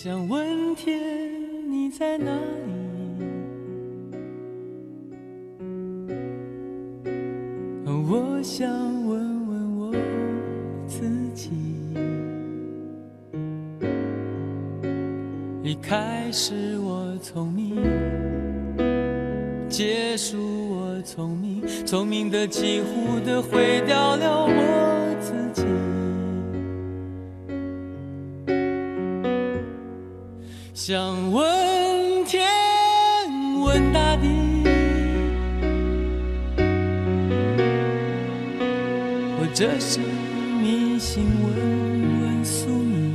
想问天，你在哪里？我想问问我自己。一开始我聪明，结束我聪明，聪明的几乎的毁掉了我想问天，问大地，或者是迷信问问宿命，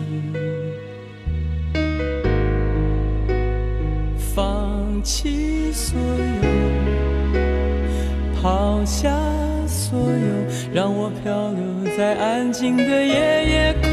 放弃所有，抛下所有，让我漂流在安静的夜夜空。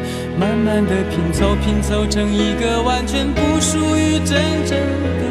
慢慢的拼凑，拼凑成一个完全不属于真正的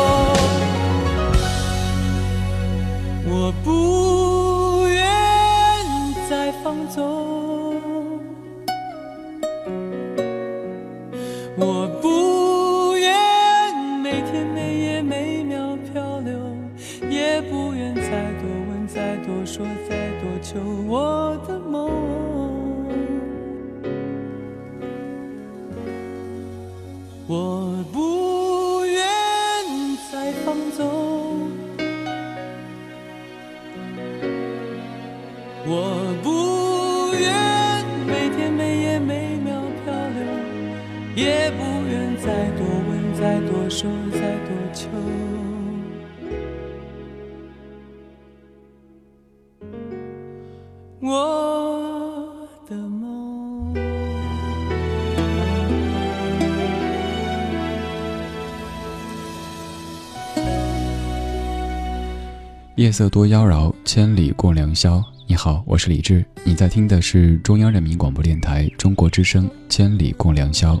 不愿再放纵。秋。我。夜色多妖娆，千里共良宵。你好，我是李志，你在听的是中央人民广播电台中国之声《千里共良宵》。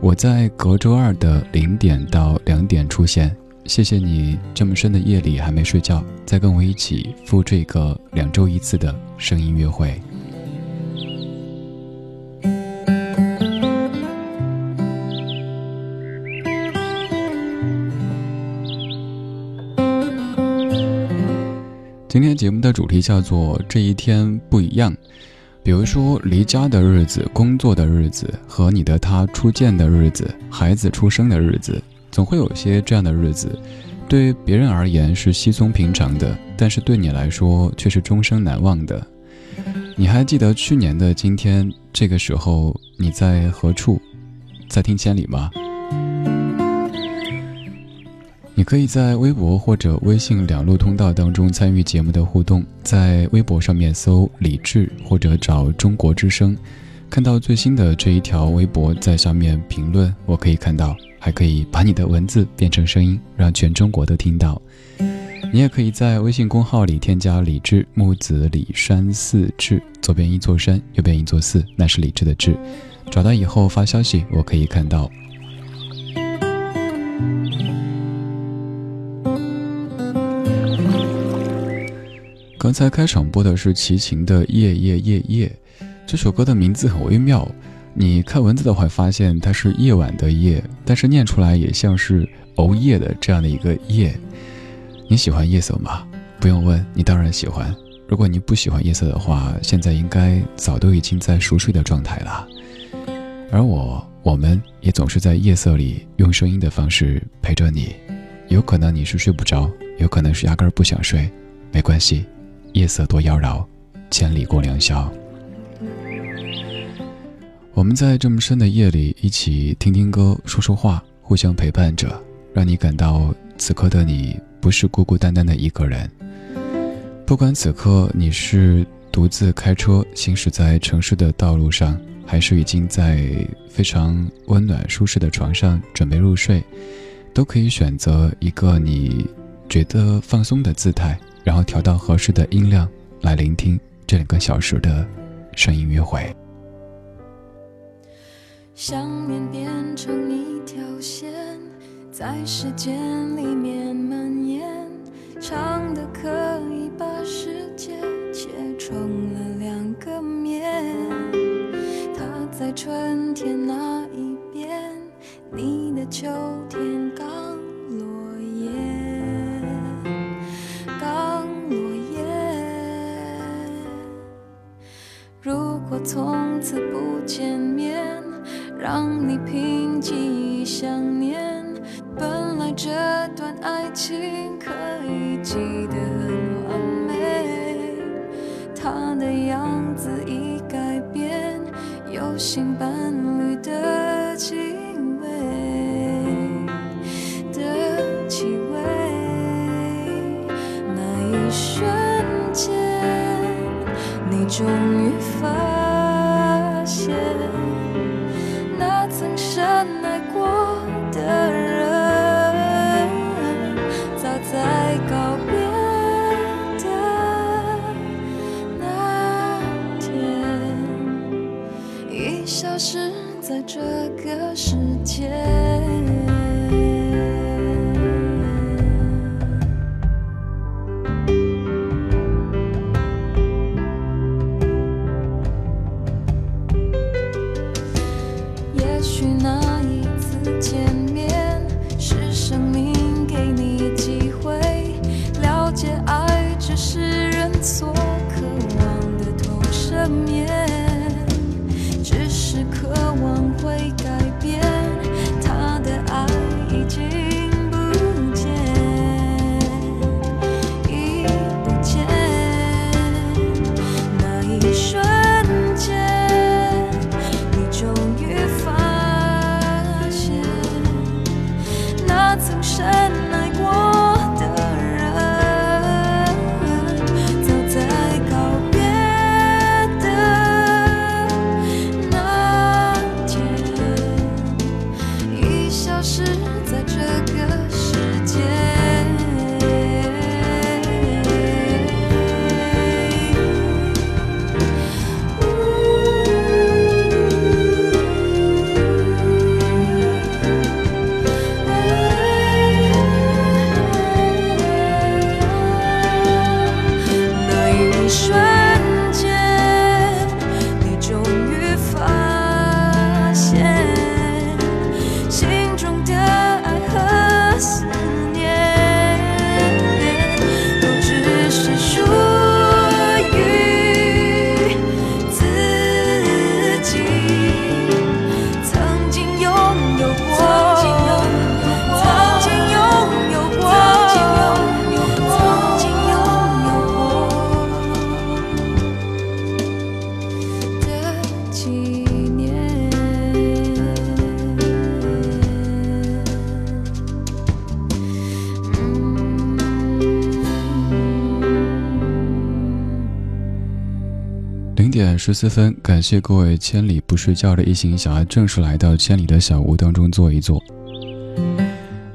我在隔周二的零点到两点出现。谢谢你这么深的夜里还没睡觉，再跟我一起赴这个两周一次的声音约会。今天节目的主题叫做“这一天不一样”，比如说离家的日子、工作的日子和你的他初见的日子、孩子出生的日子，总会有些这样的日子，对别人而言是稀松平常的，但是对你来说却是终生难忘的。你还记得去年的今天这个时候你在何处，在听千里吗？你可以在微博或者微信两路通道当中参与节目的互动，在微博上面搜“李智”或者找“中国之声”，看到最新的这一条微博，在上面评论，我可以看到，还可以把你的文字变成声音，让全中国都听到。你也可以在微信公号里添加“李智木子李山寺志”，左边一座山，右边一座寺，那是李智的智。找到以后发消息，我可以看到。刚才开场播的是齐秦的《夜夜夜夜》，这首歌的名字很微妙。你看文字的话，发现它是夜晚的夜，但是念出来也像是熬夜的这样的一个夜。你喜欢夜色吗？不用问，你当然喜欢。如果你不喜欢夜色的话，现在应该早都已经在熟睡的状态了。而我，我们也总是在夜色里用声音的方式陪着你。有可能你是睡不着，有可能是压根儿不想睡，没关系。夜色多妖娆，千里共良宵。我们在这么深的夜里一起听听歌、说说话，互相陪伴着，让你感到此刻的你不是孤孤单单的一个人。不管此刻你是独自开车行驶在城市的道路上，还是已经在非常温暖舒适的床上准备入睡，都可以选择一个你觉得放松的姿态。然后调到合适的音量来聆听这两个小时的声音约会。想念变成一条线，在时间里面蔓延，长的可以把世界切成了两个面。他在春天那一边，你的秋天刚。如果从此不见面，让你凭记忆想念。本来这段爱情可以记得很完美，他的样子已改变，有新伴侣的气味的气味。那一瞬间，你终于十四分，感谢各位千里不睡觉的一行小爱正式来到千里的小屋当中坐一坐。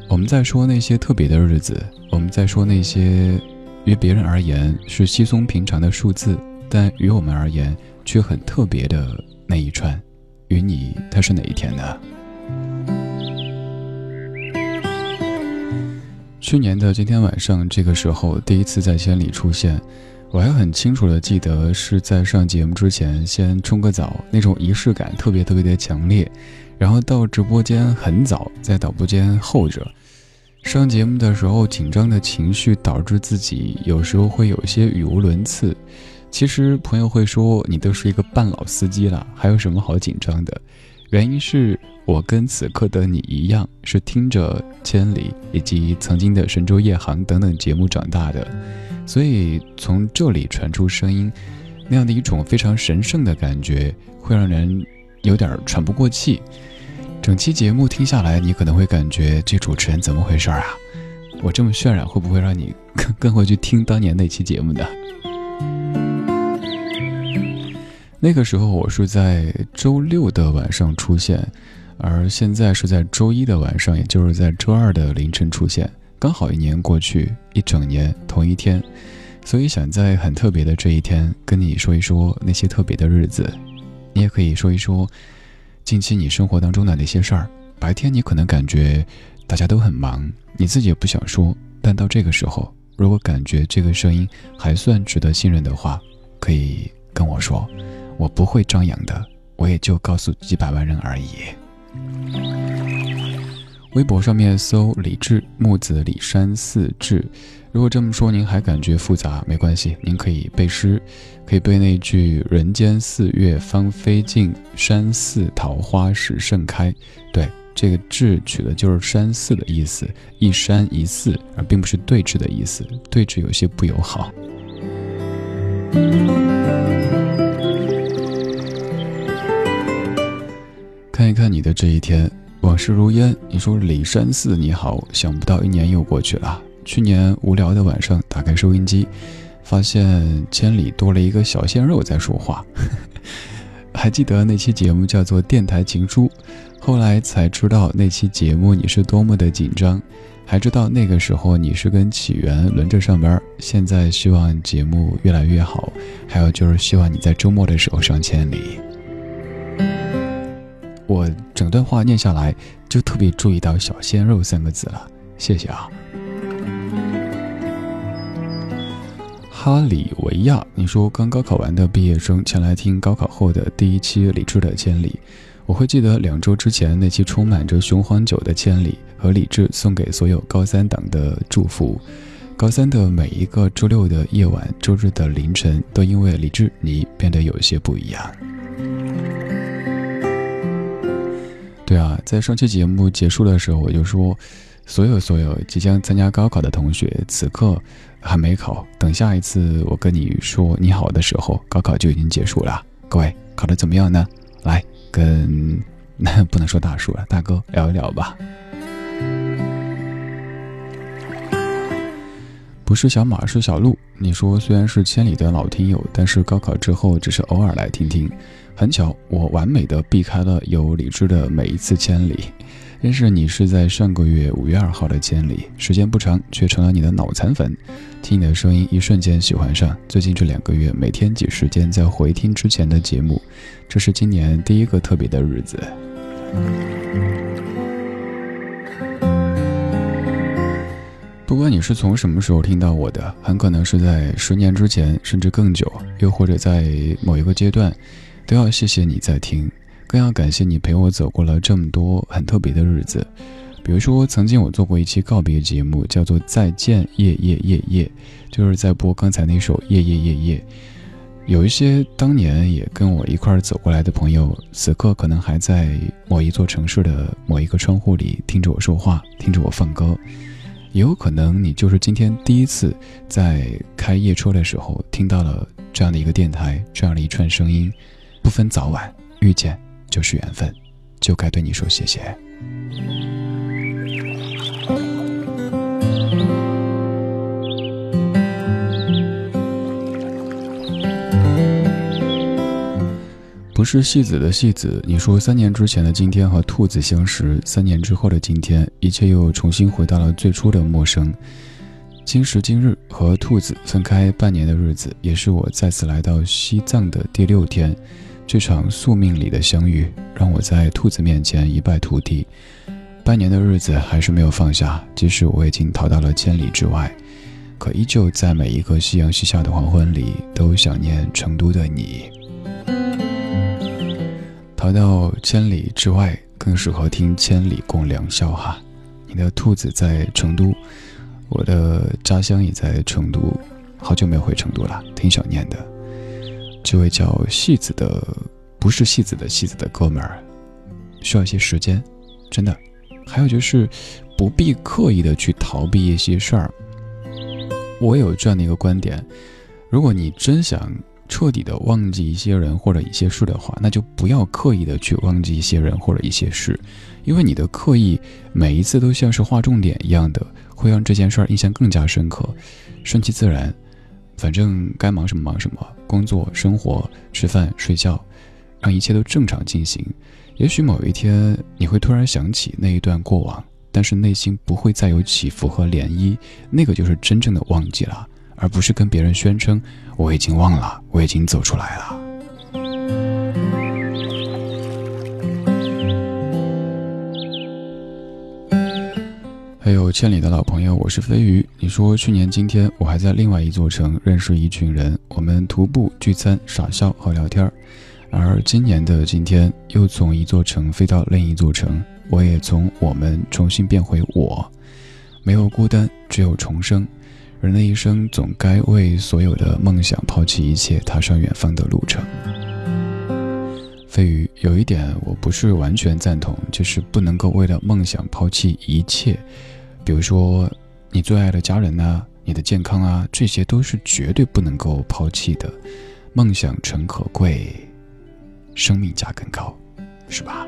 我们在说那些特别的日子，我们在说那些于别人而言是稀松平常的数字，但于我们而言却很特别的那一串，与你它是哪一天呢？去年的今天晚上这个时候，第一次在千里出现。我还很清楚的记得是在上节目之前先冲个澡，那种仪式感特别特别的强烈，然后到直播间很早，在导播间候着。上节目的时候紧张的情绪导致自己有时候会有些语无伦次。其实朋友会说你都是一个半老司机了，还有什么好紧张的？原因是我跟此刻的你一样，是听着《千里》以及曾经的《神州夜航》等等节目长大的。所以从这里传出声音，那样的一种非常神圣的感觉，会让人有点喘不过气。整期节目听下来，你可能会感觉这主持人怎么回事啊？我这么渲染，会不会让你 更更会去听当年那期节目呢？那个时候我是在周六的晚上出现，而现在是在周一的晚上，也就是在周二的凌晨出现。刚好一年过去，一整年同一天，所以想在很特别的这一天跟你说一说那些特别的日子。你也可以说一说近期你生活当中的那些事儿。白天你可能感觉大家都很忙，你自己也不想说，但到这个时候，如果感觉这个声音还算值得信任的话，可以跟我说，我不会张扬的，我也就告诉几百万人而已。微博上面搜李志木子李山寺志，如果这么说您还感觉复杂，没关系，您可以背诗，可以背那句“人间四月芳菲尽，山寺桃花始盛开”。对，这个志取的就是山寺的意思，一山一寺，而并不是对峙的意思，对峙有些不友好。看一看你的这一天。往事如烟，你说李山寺你好，想不到一年又过去了。去年无聊的晚上，打开收音机，发现千里多了一个小鲜肉在说话。还记得那期节目叫做《电台情书》，后来才知道那期节目你是多么的紧张，还知道那个时候你是跟起源轮着上班。现在希望节目越来越好，还有就是希望你在周末的时候上千里。我整段话念下来，就特别注意到“小鲜肉”三个字了，谢谢啊。哈里维亚，你说刚高考完的毕业生前来听高考后的第一期理智的千里，我会记得两周之前那期充满着雄黄酒的千里和理智送给所有高三党的祝福。高三的每一个周六的夜晚、周日的凌晨，都因为理智你变得有些不一样。对啊，在上期节目结束的时候，我就说，所有所有即将参加高考的同学，此刻还没考，等下一次我跟你说你好的时候，高考就已经结束了。各位考得怎么样呢？来跟那 不能说大叔了，大哥聊一聊吧。不是小马，是小鹿。你说虽然是千里的老听友，但是高考之后只是偶尔来听听。很巧，我完美的避开了有理智的每一次千里。认识你是在上个月五月二号的千里，时间不长，却成了你的脑残粉。听你的声音，一瞬间喜欢上。最近这两个月，每天挤时间在回听之前的节目。这是今年第一个特别的日子。不管你是从什么时候听到我的，很可能是在十年之前，甚至更久，又或者在某一个阶段，都要谢谢你在听，更要感谢你陪我走过了这么多很特别的日子。比如说，曾经我做过一期告别节目，叫做《再见夜夜夜夜》，就是在播刚才那首《夜夜夜夜》。有一些当年也跟我一块儿走过来的朋友，此刻可能还在某一座城市的某一个窗户里听着我说话，听着我放歌。也有可能你就是今天第一次在开夜车的时候听到了这样的一个电台，这样的一串声音，不分早晚，遇见就是缘分，就该对你说谢谢。不是戏子的戏子。你说三年之前的今天和兔子相识，三年之后的今天，一切又重新回到了最初的陌生。今时今日和兔子分开半年的日子，也是我再次来到西藏的第六天。这场宿命里的相遇，让我在兔子面前一败涂地。半年的日子还是没有放下，即使我已经逃到了千里之外。可依旧在每一个夕阳西下的黄昏里，都想念成都的你。逃到千里之外，更适合听《千里共良宵》哈。你的兔子在成都，我的家乡也在成都，好久没有回成都了，挺想念的。这位叫戏子的，不是戏子的戏子的哥们儿，需要一些时间，真的。还有就是，不必刻意的去逃避一些事儿。我有这样的一个观点：如果你真想彻底的忘记一些人或者一些事的话，那就不要刻意的去忘记一些人或者一些事，因为你的刻意每一次都像是划重点一样的，会让这件事儿印象更加深刻。顺其自然，反正该忙什么忙什么，工作、生活、吃饭、睡觉，让一切都正常进行。也许某一天你会突然想起那一段过往。但是内心不会再有起伏和涟漪，那个就是真正的忘记了，而不是跟别人宣称我已经忘了，我已经走出来了。还有千里的老朋友，我是飞鱼。你说去年今天我还在另外一座城认识一群人，我们徒步聚餐、傻笑和聊天儿而今年的今天又从一座城飞到另一座城。我也从我们重新变回我，没有孤单，只有重生。人的一生总该为所有的梦想抛弃一切，踏上远方的路程。飞鱼，有一点我不是完全赞同，就是不能够为了梦想抛弃一切，比如说你最爱的家人呐，你的健康啊，这些都是绝对不能够抛弃的。梦想诚可贵，生命价更高，是吧？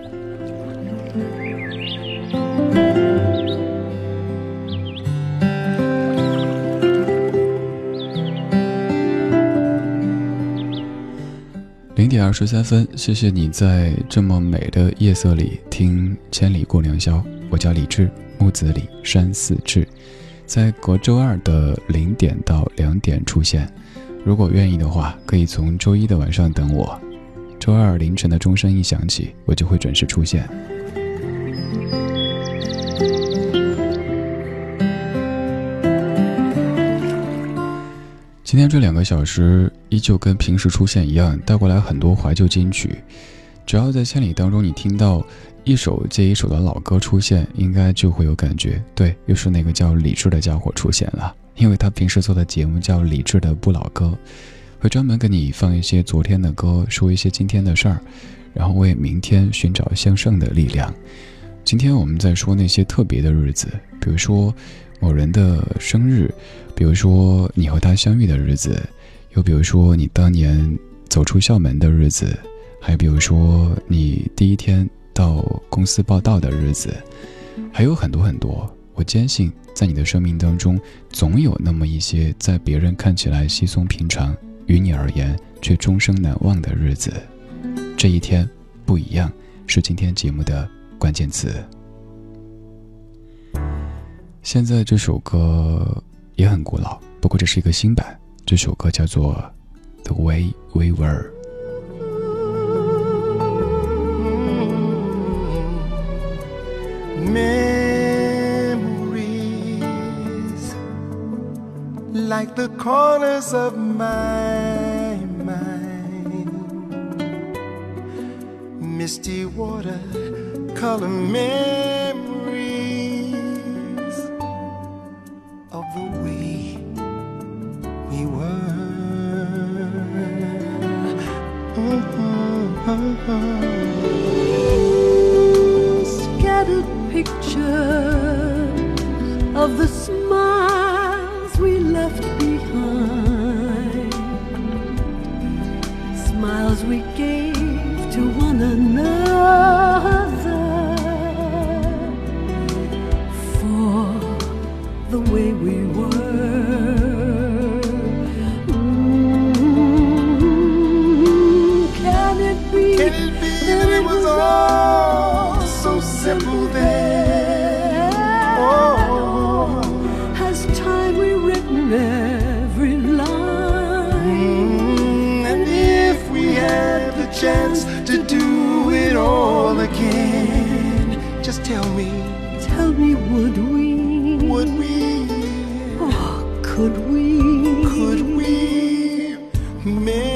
零点二十三分，谢谢你在这么美的夜色里听《千里过良宵》。我叫李志，木子李，山寺志，在隔周二的零点到两点出现。如果愿意的话，可以从周一的晚上等我。周二凌晨的钟声一响起，我就会准时出现。今天这两个小时依旧跟平时出现一样，带过来很多怀旧金曲。只要在千里当中你听到一首接一首的老歌出现，应该就会有感觉。对，又是那个叫李志的家伙出现了，因为他平时做的节目叫李志的不老歌，会专门给你放一些昨天的歌，说一些今天的事儿，然后为明天寻找向上的力量。今天我们在说那些特别的日子，比如说某人的生日。比如说你和他相遇的日子，又比如说你当年走出校门的日子，还比如说你第一天到公司报道的日子，还有很多很多。我坚信，在你的生命当中，总有那么一些在别人看起来稀松平常，于你而言却终生难忘的日子。这一天不一样，是今天节目的关键词。现在这首歌。也很古老，不过这是一个新版。这首歌叫做《The Way We Were》。Memories like the corners of my mind, misty water color memories Scattered pictures of the smiles we left behind, Just tell me. Tell me, would we? Would we? Oh, could we? Could we? Maybe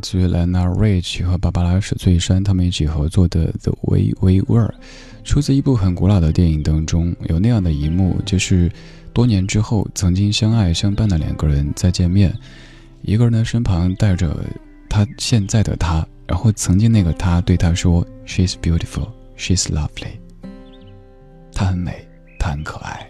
自于兰纳·瑞奇和芭芭拉·史翠珊他们一起合作的《The Way We Were》，出自一部很古老的电影当中。有那样的一幕，就是多年之后，曾经相爱相伴的两个人再见面，一个人的身旁带着他现在的他，然后曾经那个他对他说：“She's beautiful, she's lovely。”她很美，她很可爱。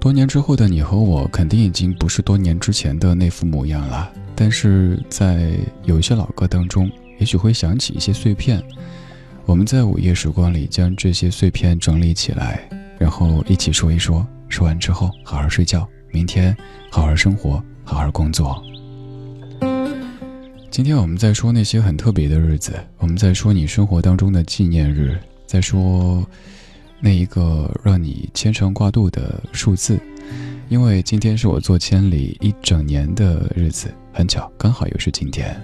多年之后的你和我，肯定已经不是多年之前的那副模样了。但是在有一些老歌当中，也许会想起一些碎片。我们在午夜时光里将这些碎片整理起来，然后一起说一说。说完之后，好好睡觉，明天好好生活，好好工作。今天我们在说那些很特别的日子，我们在说你生活当中的纪念日，在说那一个让你牵肠挂肚的数字，因为今天是我做千里一整年的日子，很巧，刚好又是今天。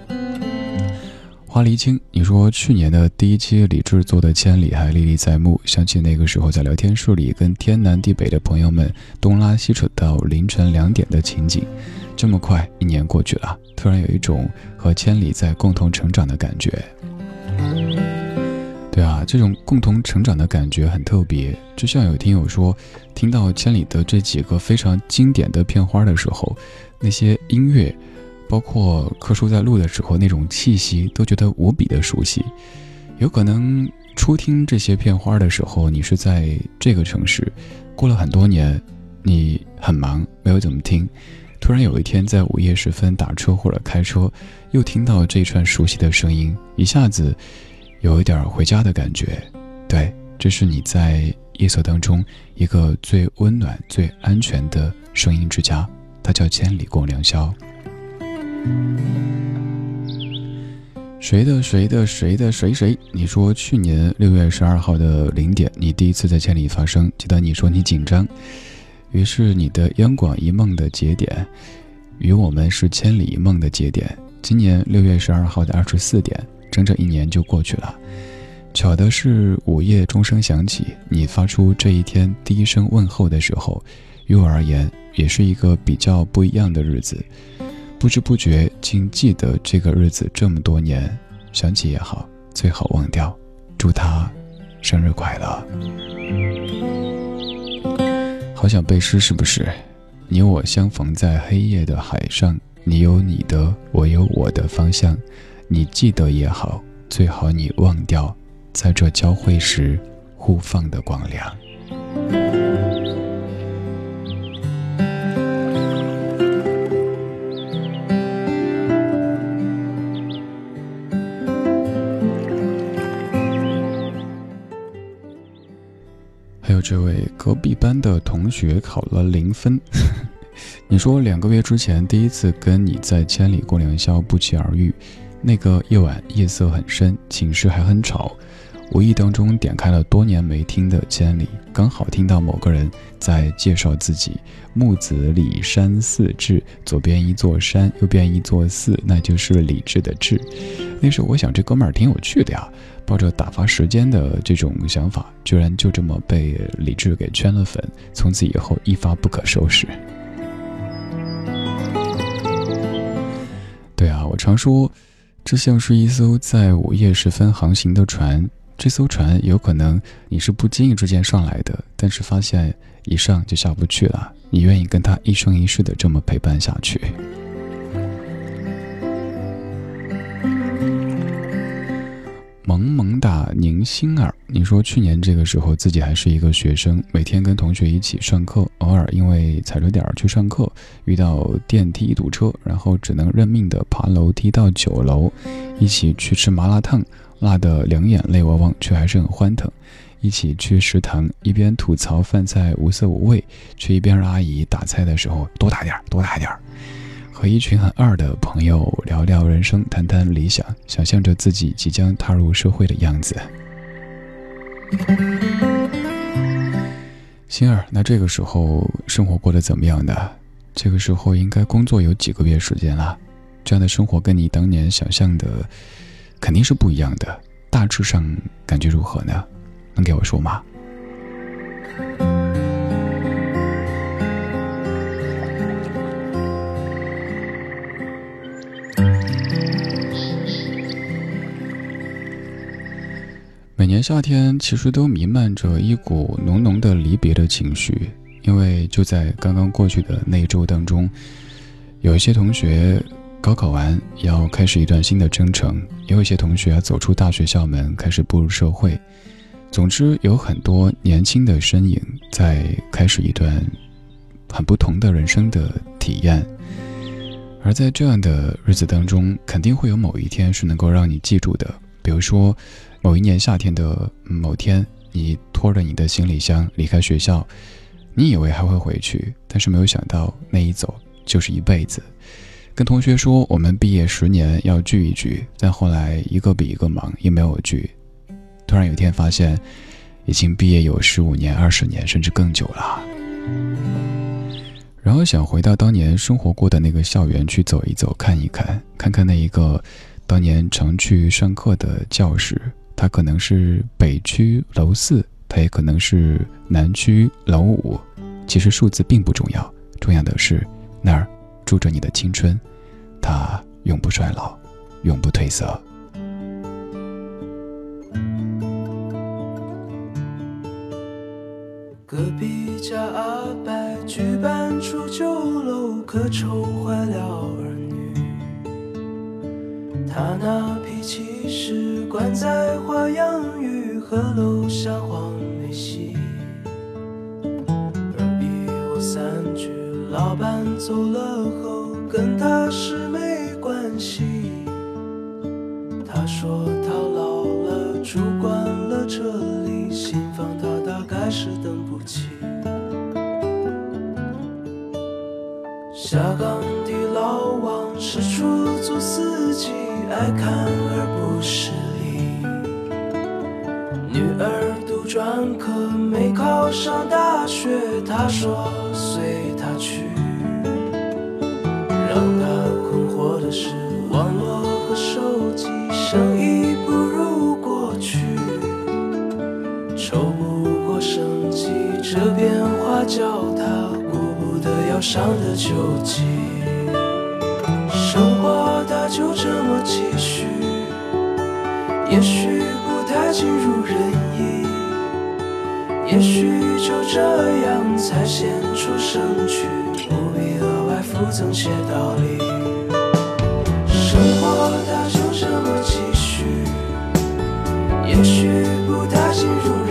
花梨青，你说去年的第一期李志做的千里还历历在目，想起那个时候在聊天室里跟天南地北的朋友们东拉西扯到凌晨两点的情景，这么快一年过去了，突然有一种和千里在共同成长的感觉。对啊，这种共同成长的感觉很特别。就像有听友说，听到千里的这几个非常经典的片花的时候，那些音乐，包括柯叔在录的时候那种气息，都觉得无比的熟悉。有可能初听这些片花的时候，你是在这个城市，过了很多年，你很忙，没有怎么听。突然有一天在午夜时分打车或者开车，又听到这串熟悉的声音，一下子。有一点回家的感觉，对，这是你在夜色当中一个最温暖、最安全的声音之家，它叫千里共良宵。谁的谁的谁的谁谁？你说去年六月十二号的零点，你第一次在千里发声，记得你说你紧张，于是你的央广一梦的节点，与我们是千里一梦的节点。今年六月十二号的二十四点。整整一年就过去了，巧的是午夜钟声响起，你发出这一天第一声问候的时候，于我而言也是一个比较不一样的日子。不知不觉竟记得这个日子这么多年，想起也好，最好忘掉。祝他生日快乐！好想背诗，是不是？你我相逢在黑夜的海上，你有你的，我有我的方向。你记得也好，最好你忘掉，在这交汇时互放的光亮。还有这位隔壁班的同学考了零分。你说两个月之前第一次跟你在千里共良宵不期而遇，那个夜晚夜色很深，寝室还很吵。无意当中点开了多年没听的《千里》，刚好听到某个人在介绍自己：木子李山寺志，左边一座山，右边一座寺，那就是李志的志。那时候我想这哥们儿挺有趣的呀，抱着打发时间的这种想法，居然就这么被李志给圈了粉，从此以后一发不可收拾。对啊，我常说，这像是一艘在午夜时分航行的船。这艘船有可能你是不经意之间上来的，但是发现一上就下不去了。你愿意跟他一生一世的这么陪伴下去？萌萌哒宁心儿，你说去年这个时候自己还是一个学生，每天跟同学一起上课，偶尔因为踩着点儿去上课，遇到电梯堵车，然后只能认命的爬楼梯到九楼，一起去吃麻辣烫。辣得两眼泪汪汪，却还是很欢腾。一起去食堂，一边吐槽饭菜无色无味，却一边让阿姨打菜的时候多打点儿，多打点儿。和一群很二的朋友聊聊人生，谈谈理想，想象着自己即将踏入社会的样子。星儿，那这个时候生活过得怎么样呢？这个时候应该工作有几个月时间了？这样的生活跟你当年想象的？肯定是不一样的，大致上感觉如何呢？能给我说吗？每年夏天其实都弥漫着一股浓浓的离别的情绪，因为就在刚刚过去的那一周当中，有一些同学。高考完要开始一段新的征程，也有一些同学走出大学校门，开始步入社会。总之，有很多年轻的身影在开始一段很不同的人生的体验。而在这样的日子当中，肯定会有某一天是能够让你记住的。比如说，某一年夏天的某天，你拖着你的行李箱离开学校，你以为还会回去，但是没有想到那一走就是一辈子。跟同学说，我们毕业十年要聚一聚，但后来一个比一个忙，也没有聚。突然有一天发现，已经毕业有十五年、二十年，甚至更久了。然后想回到当年生活过的那个校园去走一走、看一看，看看那一个当年常去上课的教室。它可能是北区楼四，它也可能是南区楼五。其实数字并不重要，重要的是那儿。住着你的青春，它永不衰老，永不褪色。隔壁家阿伯举办出酒楼，可愁坏了儿女。他那脾气是惯在花样鱼和楼下黄梅戏。而一我三句，老板走了后，跟他是没关系。他说他老了，住惯了这里，新房他大概是等不起。下岗的老王是出租司机，爱看而不是理。女儿读专科没考上大学，他说随他去。让他困惑的是，网络和手机生意不如过去，抽不过生计，这变化叫他顾不得要上的九级。生活它就这么继续，也许不太尽如人意，也许就这样才显出生趣，不必额外附赠些道理。生活它就这么继续，也许不太尽如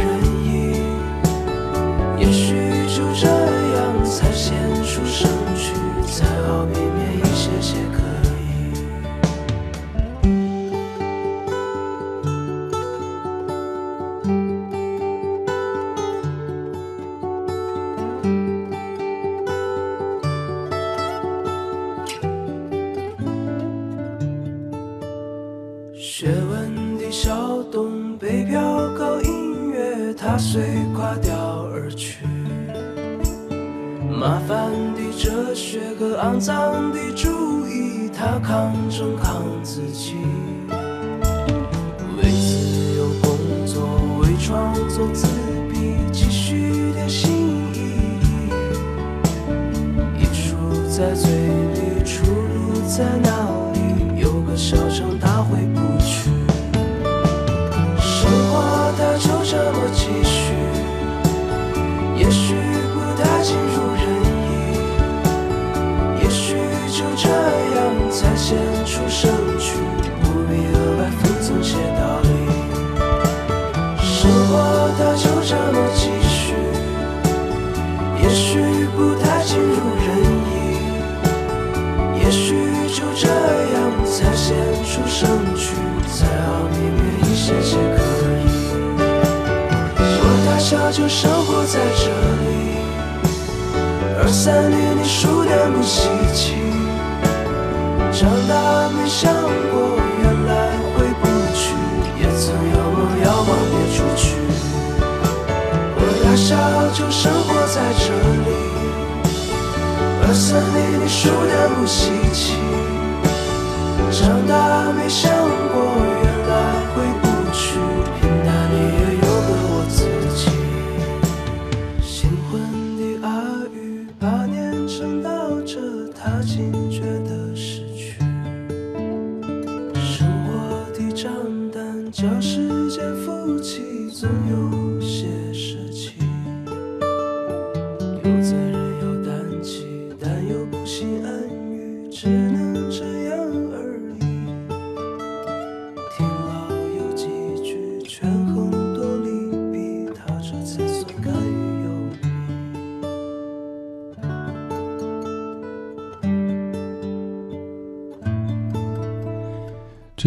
它就这么继续，也许不太尽如人意，也许就这样才显出生趣，才好避免一些些刻意。我大小就生活在这里，二三年的书店不稀奇，长大没想过小就生活在这里。二三年的书店不稀奇，长大没想过原来会不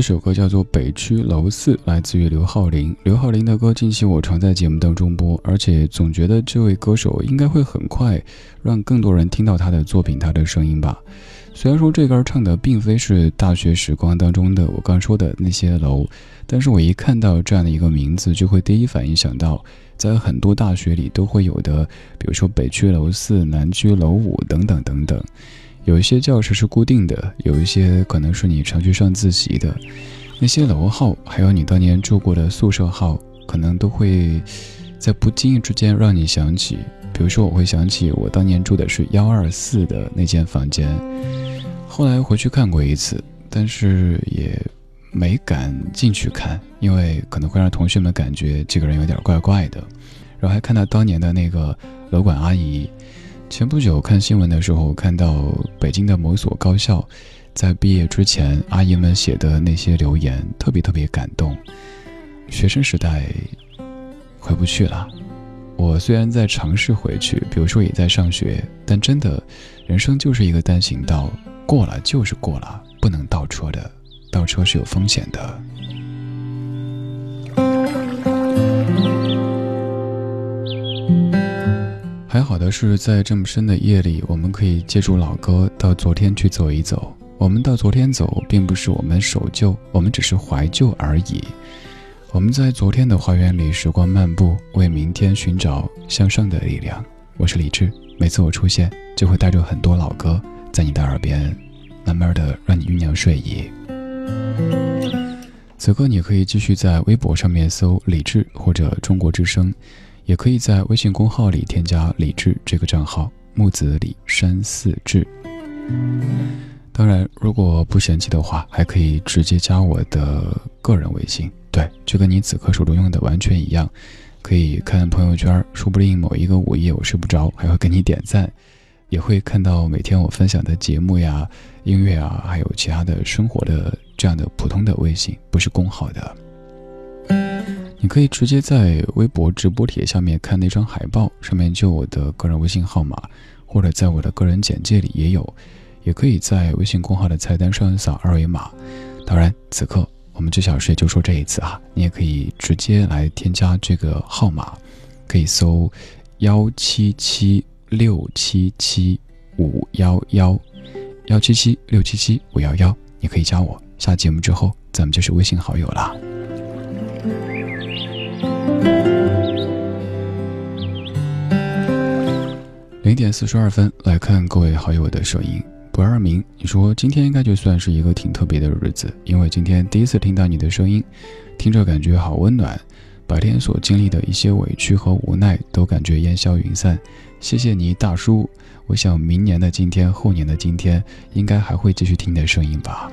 首歌叫做《北区楼四》，来自于刘浩林。刘浩林的歌近期我常在节目当中播，而且总觉得这位歌手应该会很快让更多人听到他的作品、他的声音吧。虽然说这歌唱的并非是大学时光当中的我刚说的那些楼，但是我一看到这样的一个名字，就会第一反应想到，在很多大学里都会有的，比如说北区楼四、南区楼五等等等等。有一些教室是固定的，有一些可能是你常去上自习的，那些楼号，还有你当年住过的宿舍号，可能都会在不经意之间让你想起。比如说，我会想起我当年住的是幺二四的那间房间，后来回去看过一次，但是也没敢进去看，因为可能会让同学们感觉这个人有点怪怪的。然后还看到当年的那个楼管阿姨。前不久看新闻的时候，看到北京的某所高校，在毕业之前，阿姨们写的那些留言，特别特别感动。学生时代回不去了，我虽然在尝试回去，比如说也在上学，但真的，人生就是一个单行道，过了就是过了，不能倒车的，倒车是有风险的。还好的是，在这么深的夜里，我们可以借助老歌到昨天去走一走。我们到昨天走，并不是我们守旧，我们只是怀旧而已。我们在昨天的花园里时光漫步，为明天寻找向上的力量。我是李志，每次我出现，就会带着很多老歌，在你的耳边，慢慢的让你酝酿睡意。此刻你可以继续在微博上面搜李志或者中国之声。也可以在微信公号里添加“李志”这个账号，木子李山寺志。当然，如果不嫌弃的话，还可以直接加我的个人微信。对，就跟你此刻手中用的完全一样，可以看朋友圈，说不定某一个午夜我睡不着，还会给你点赞，也会看到每天我分享的节目呀、音乐啊，还有其他的生活的这样的普通的微信，不是公号的。你可以直接在微博直播帖下面看那张海报，上面就我的个人微信号码，或者在我的个人简介里也有，也可以在微信公号的菜单上扫二维码。当然，此刻。我们这小时就说这一次啊，你也可以直接来添加这个号码，可以搜幺七七六七七五幺幺幺七七六七七五幺幺，你可以加我。下节目之后，咱们就是微信好友了。零点四十二分，来看各位好友的声音。不二明，你说今天应该就算是一个挺特别的日子，因为今天第一次听到你的声音，听着感觉好温暖，白天所经历的一些委屈和无奈都感觉烟消云散。谢谢你，大叔。我想明年的今天，后年的今天，应该还会继续听你的声音吧。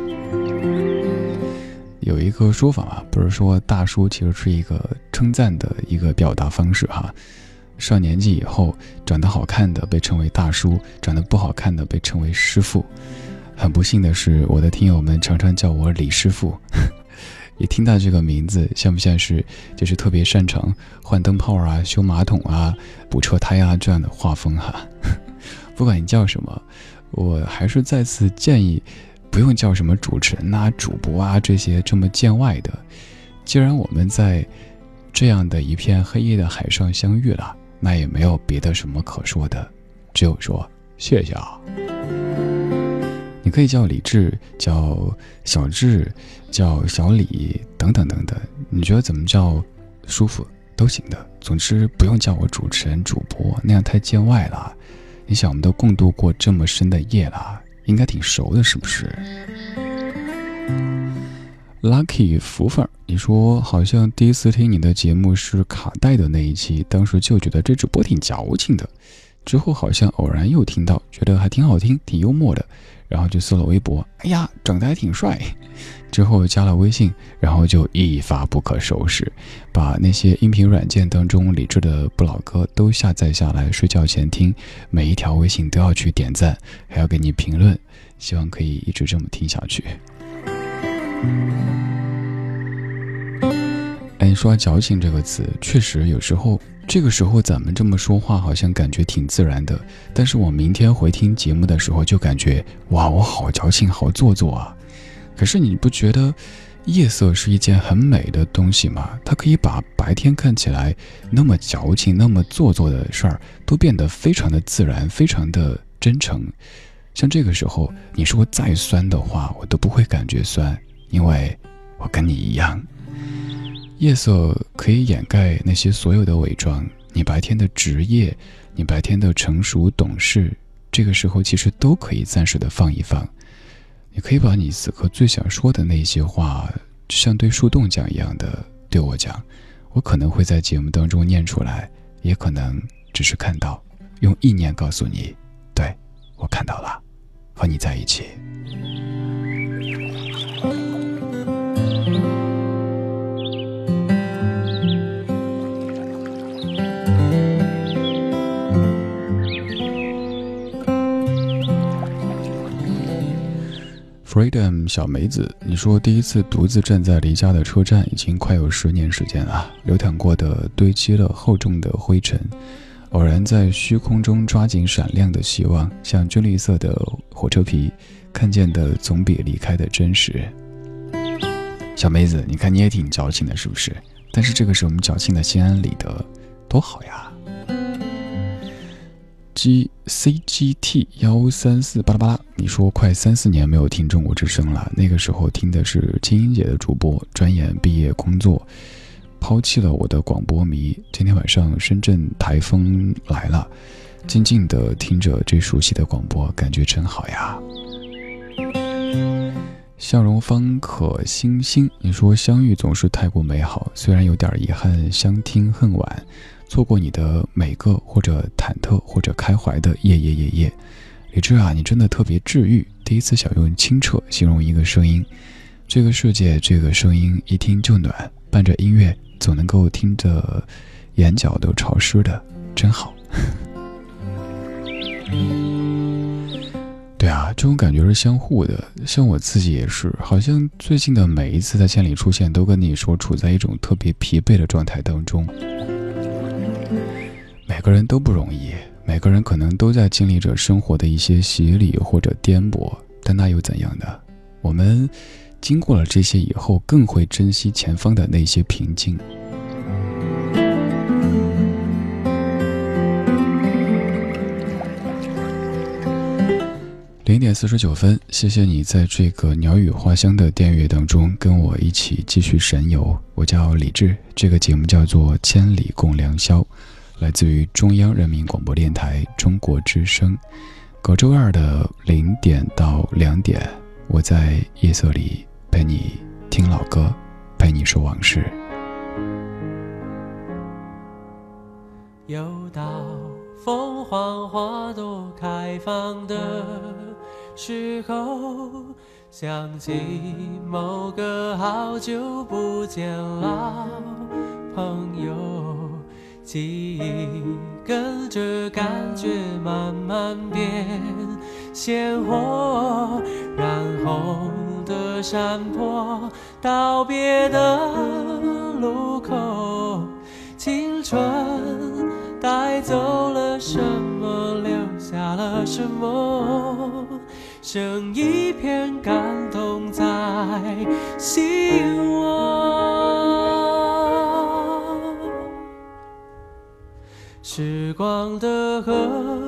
有一个说法嘛，不是说大叔其实是一个称赞的一个表达方式哈。上年纪以后，长得好看的被称为大叔，长得不好看的被称为师傅。很不幸的是，我的听友们常常叫我李师傅。一听到这个名字，像不像是就是特别擅长换灯泡啊、修马桶啊、补车胎啊这样的画风哈？不管你叫什么，我还是再次建议，不用叫什么主持人呐、主播啊这些这么见外的。既然我们在这样的一片黑夜的海上相遇了。那也没有别的什么可说的，只有说谢谢啊。你可以叫李志，叫小志，叫小李等等等等，你觉得怎么叫舒服都行的。总之不用叫我主持人、主播，那样太见外了。你想，我们都共度过这么深的夜了，应该挺熟的，是不是？Lucky 福粉，你说好像第一次听你的节目是卡带的那一期，当时就觉得这主播挺矫情的。之后好像偶然又听到，觉得还挺好听，挺幽默的，然后就搜了微博，哎呀，长得还挺帅。之后加了微信，然后就一发不可收拾，把那些音频软件当中理智的不老歌都下载下来，睡觉前听，每一条微信都要去点赞，还要给你评论，希望可以一直这么听下去。哎，说矫情这个词，确实有时候，这个时候咱们这么说话，好像感觉挺自然的。但是我明天回听节目的时候，就感觉哇，我好矫情，好做作啊。可是你不觉得夜色是一件很美的东西吗？它可以把白天看起来那么矫情、那么做作的事儿，都变得非常的自然，非常的真诚。像这个时候，你说再酸的话，我都不会感觉酸。因为我跟你一样，夜色可以掩盖那些所有的伪装。你白天的职业，你白天的成熟懂事，这个时候其实都可以暂时的放一放。你可以把你此刻最想说的那些话，像对树洞讲一样的对我讲。我可能会在节目当中念出来，也可能只是看到，用意念告诉你，对我看到了，和你在一起。Freedom 小梅子，你说第一次独自站在离家的车站，已经快有十年时间了。流淌过的堆积了厚重的灰尘，偶然在虚空中抓紧闪亮的希望，像军绿色的火车皮，看见的总比离开的真实。小梅子，你看你也挺矫情的，是不是？但是这个是我们矫情的心安理得，多好呀！G C G T 幺三四巴拉巴拉，你说快三四年没有听中国之声了。那个时候听的是青音姐的主播，转眼毕业工作，抛弃了我的广播迷。今天晚上深圳台风来了，静静的听着这熟悉的广播，感觉真好呀。笑容方可星星，你说相遇总是太过美好，虽然有点遗憾，相听恨晚。错过你的每个或者忐忑或者开怀的夜夜夜夜，李志啊，你真的特别治愈。第一次想用清澈形容一个声音，这个世界这个声音一听就暖，伴着音乐总能够听着眼角都潮湿的，真好。对啊，这种感觉是相互的。像我自己也是，好像最近的每一次在千里出现，都跟你说处在一种特别疲惫的状态当中。每个人都不容易。每个人可能都在经历着生活的一些洗礼或者颠簸，但那又怎样呢？我们经过了这些以后，更会珍惜前方的那些平静。零点四十九分，谢谢你在这个鸟语花香的电乐当中跟我一起继续神游。我叫李志，这个节目叫做《千里共良宵》。来自于中央人民广播电台中国之声，隔周二的零点到两点，我在夜色里陪你听老歌，陪你说往事。又到凤凰花朵开放的时候，想起某个好久不见老朋友。记忆跟着感觉慢慢变鲜活，染红的山坡，道别的路口，青春带走了什么，留下了什么，剩一片感动在心窝。唱的歌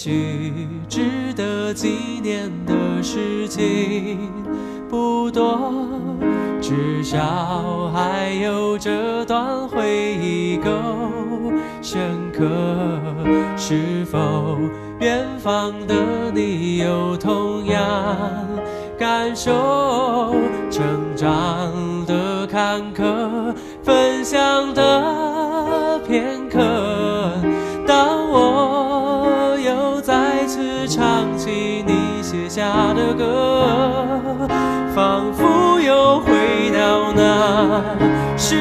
许值得纪念的事情不多，至少还有这段回忆够深刻。是否远方的你有同样感受？成长的坎坷，分享的下的歌，仿佛又回到那时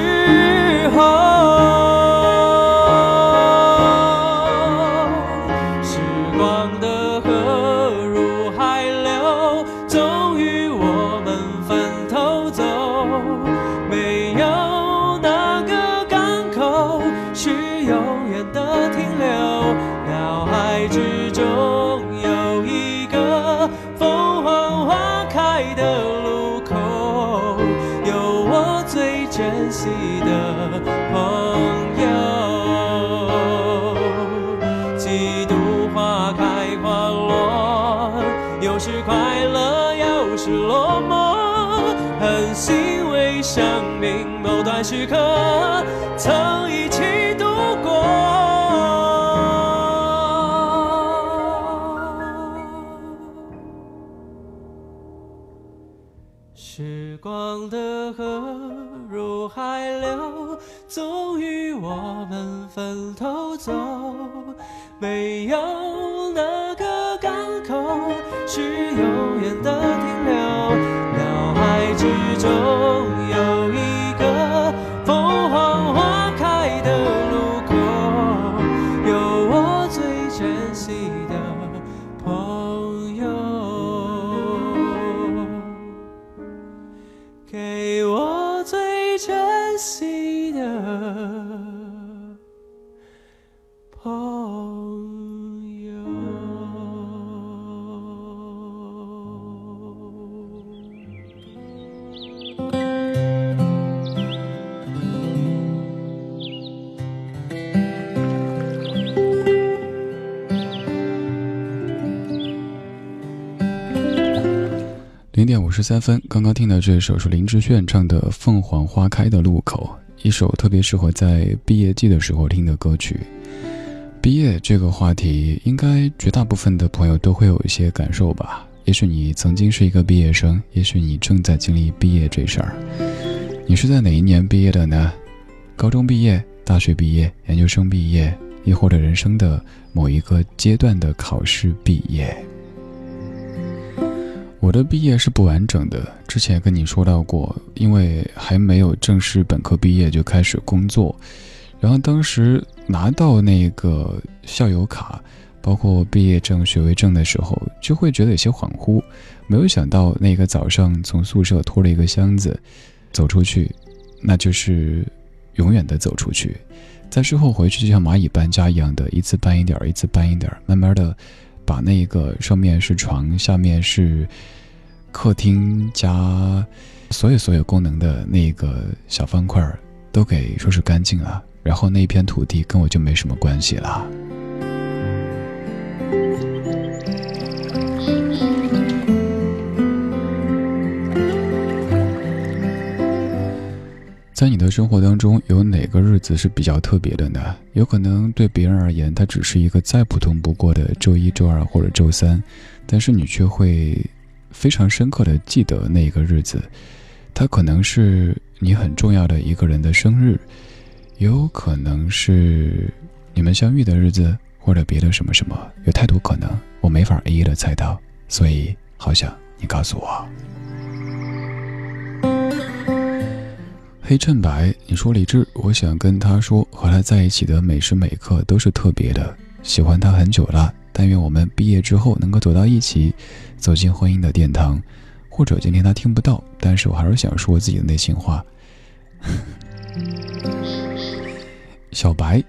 时刻。零点五十三分，刚刚听的这首是林志炫唱的《凤凰花开的路口》，一首特别适合在毕业季的时候听的歌曲。毕业这个话题，应该绝大部分的朋友都会有一些感受吧？也许你曾经是一个毕业生，也许你正在经历毕业这事儿。你是在哪一年毕业的呢？高中毕业、大学毕业、研究生毕业，亦或者人生的某一个阶段的考试毕业？我的毕业是不完整的，之前跟你说到过，因为还没有正式本科毕业就开始工作，然后当时拿到那个校友卡，包括毕业证、学位证的时候，就会觉得有些恍惚，没有想到那个早上从宿舍拖了一个箱子走出去，那就是永远的走出去，在之后回去就像蚂蚁搬家一样的，一次搬一点儿，一次搬一点儿，慢慢的。把那个上面是床，下面是客厅加所有所有功能的那个小方块都给收拾干净了，然后那片土地跟我就没什么关系了。在你的生活当中，有哪个日子是比较特别的呢？有可能对别人而言，它只是一个再普通不过的周一、周二或者周三，但是你却会非常深刻的记得那一个日子。它可能是你很重要的一个人的生日，也有可能是你们相遇的日子，或者别的什么什么，有太多可能，我没法一一的猜到，所以好想你告诉我。黑衬白，你说李志，我想跟他说，和他在一起的每时每刻都是特别的，喜欢他很久了。但愿我们毕业之后能够走到一起，走进婚姻的殿堂。或者今天他听不到，但是我还是想说自己的内心话。小白，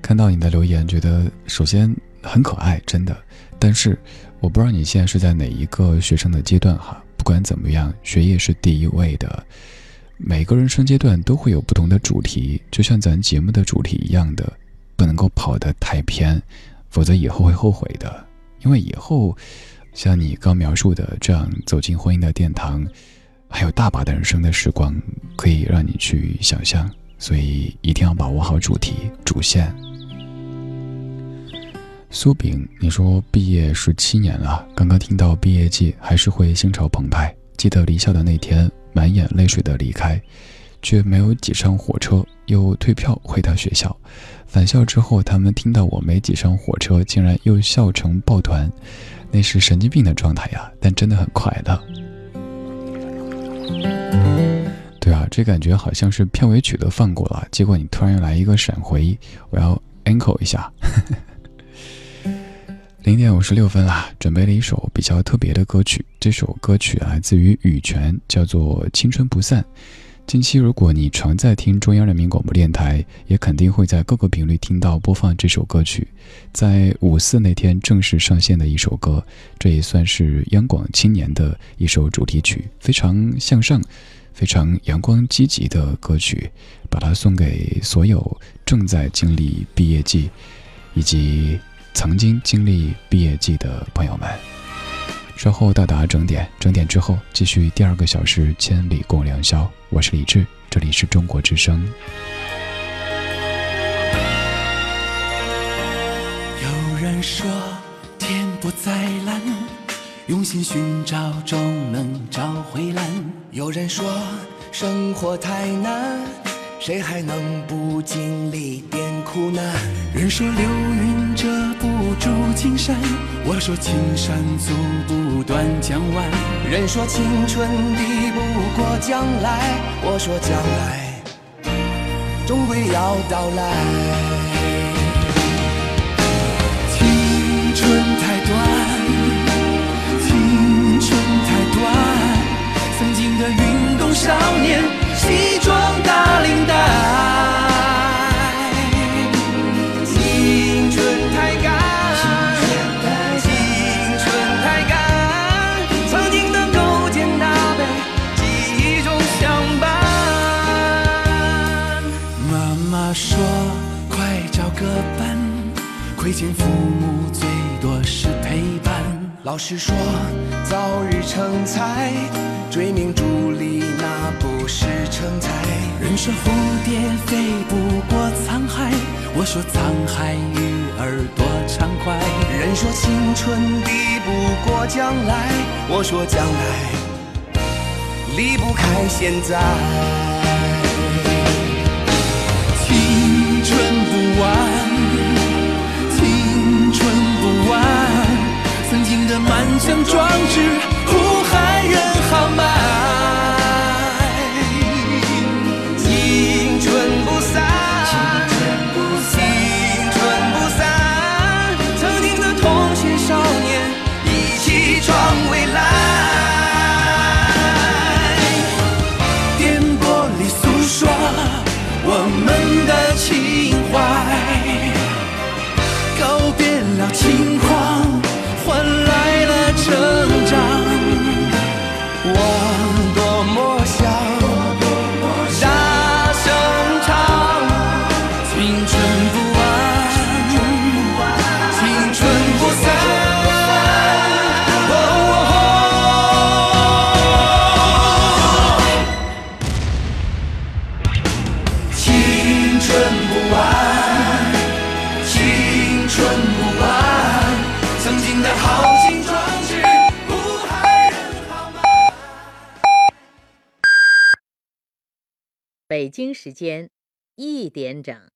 看到你的留言，觉得首先很可爱，真的。但是我不知道你现在是在哪一个学生的阶段哈。不管怎么样，学业是第一位的。每个人生阶段都会有不同的主题，就像咱节目的主题一样的，不能够跑得太偏，否则以后会后悔的。因为以后，像你刚描述的这样走进婚姻的殿堂，还有大把的人生的时光可以让你去想象，所以一定要把握好主题主线。苏炳，你说毕业十七年了，刚刚听到毕业季，还是会心潮澎湃。记得离校的那天。满眼泪水的离开，却没有挤上火车，又退票回到学校。返校之后，他们听到我没挤上火车，竟然又笑成抱团，那是神经病的状态呀！但真的很快乐。对啊，这感觉好像是片尾曲都放过了，结果你突然又来一个闪回，我要 echo 一下。零点五十六分啦，准备了一首比较特别的歌曲。这首歌曲来自于羽泉，叫做《青春不散》。近期如果你常在听中央人民广播电台，也肯定会在各个频率听到播放这首歌曲。在五四那天正式上线的一首歌，这也算是央广青年的一首主题曲，非常向上、非常阳光积极的歌曲，把它送给所有正在经历毕业季以及。曾经经历毕业季的朋友们，稍后到达整点，整点之后继续第二个小时千里共良宵。我是李志，这里是中国之声。有人说天不再蓝，用心寻找终能找回蓝。有人说生活太难，谁还能不经历点苦难？人说流云遮不住青山，我说青山阻不断江湾。人说青春抵不过将来，我说将来终归要到来。青春太短，青春太短，曾经的运动少年，西装打领带青春太短青春太短曾经的勾肩搭背记忆中相伴妈妈说快找个伴亏欠父母老师说，早日成才，追名逐利那不是成才。人说蝴蝶飞不过沧海，我说沧海鱼儿多畅快。人说青春抵不过将来，我说将来离不开现在。满腔壮志，京时间一点整。